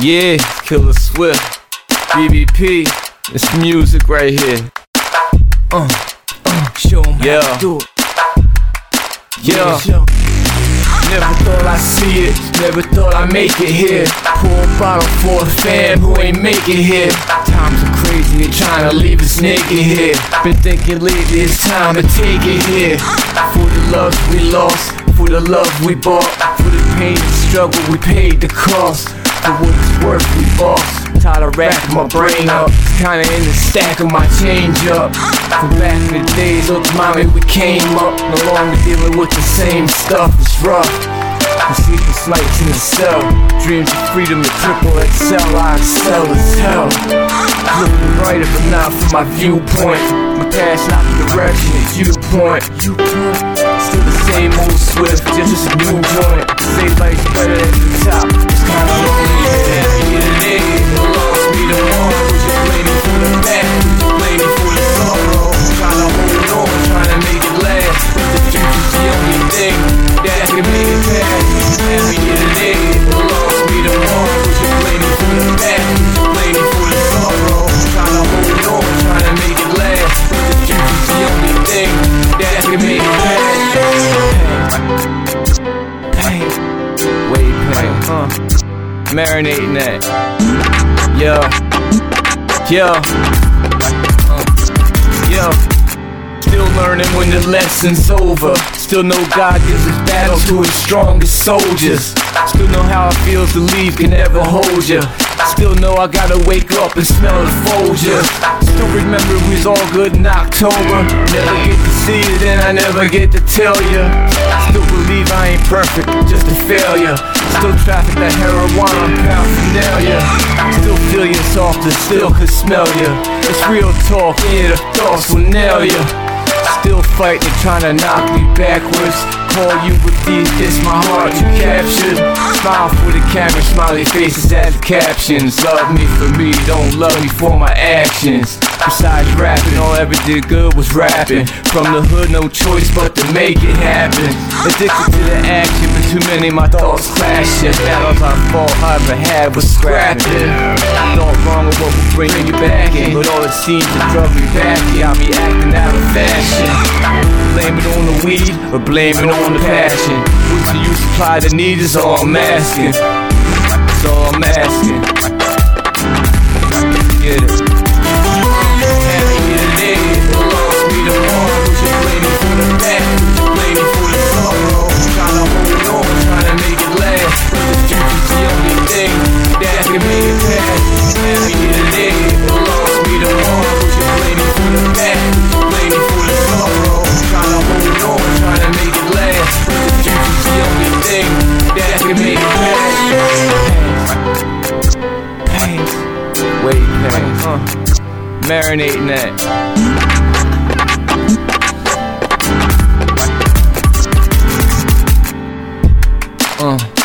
Yeah, Killa Swift, BBP, it's music right here. Uh, uh, show 'em Yeah. how to do it. Yeah. show. Never thought I'd see it, never thought I'd make it here. Pour a bottle for a fan who ain't make it here. Times are crazy, they trying to leave us naked here. Been thinking lately it's time to take it here. For the love we lost, for the love we bought, for the pain and struggle we paid the cost. For what it's worth we lost. Tired of racking my brain up, kinda in the stack of my change up. From back in the days, oh, look mommy, we came up. No longer dealing with the same stuff, it's rough. I'm sleepless nights in the cell. Dreams of freedom and triple XL, I excel as hell. Looking brighter, but not from my viewpoint. My past, not the direction, it's viewpoint. Still Marinating that. Yo, yo, yo. Still learning when the lesson's over. Still know God gives his battle to his strongest soldiers. Still know how it feels to leave can never hold ya. Still know I gotta wake up and smell the Folger. Still remember we was all good in October. Never get to see it and I never get to tell ya. I still believe I ain't perfect, just a failure. Still traffic that heroin paraphernalia. Still feel you softer, still can smell ya. It's real talk, yeah, the thoughts will nail ya. Still fighting, trying to knock me backwards. Call you with these, this my heart you captured. Smile for the camera, smiley faces as captions. Love me for me, don't love me for my actions. Besides rapping, all I ever did good was rapping. From the hood, no choice but to make it happen. Addicted to the action, but too many my thoughts clashing. Battles I fought, I ever had was scrapping. I thought wrong with what will bring you back but all it seems to drug me back. Yeah, I be acting out of fashion. Blame it on the weed or blame it on the passion. What do you supply the need is all I'm asking. That's all I'm asking. Pain, way pain, huh? Marinating that. Uh.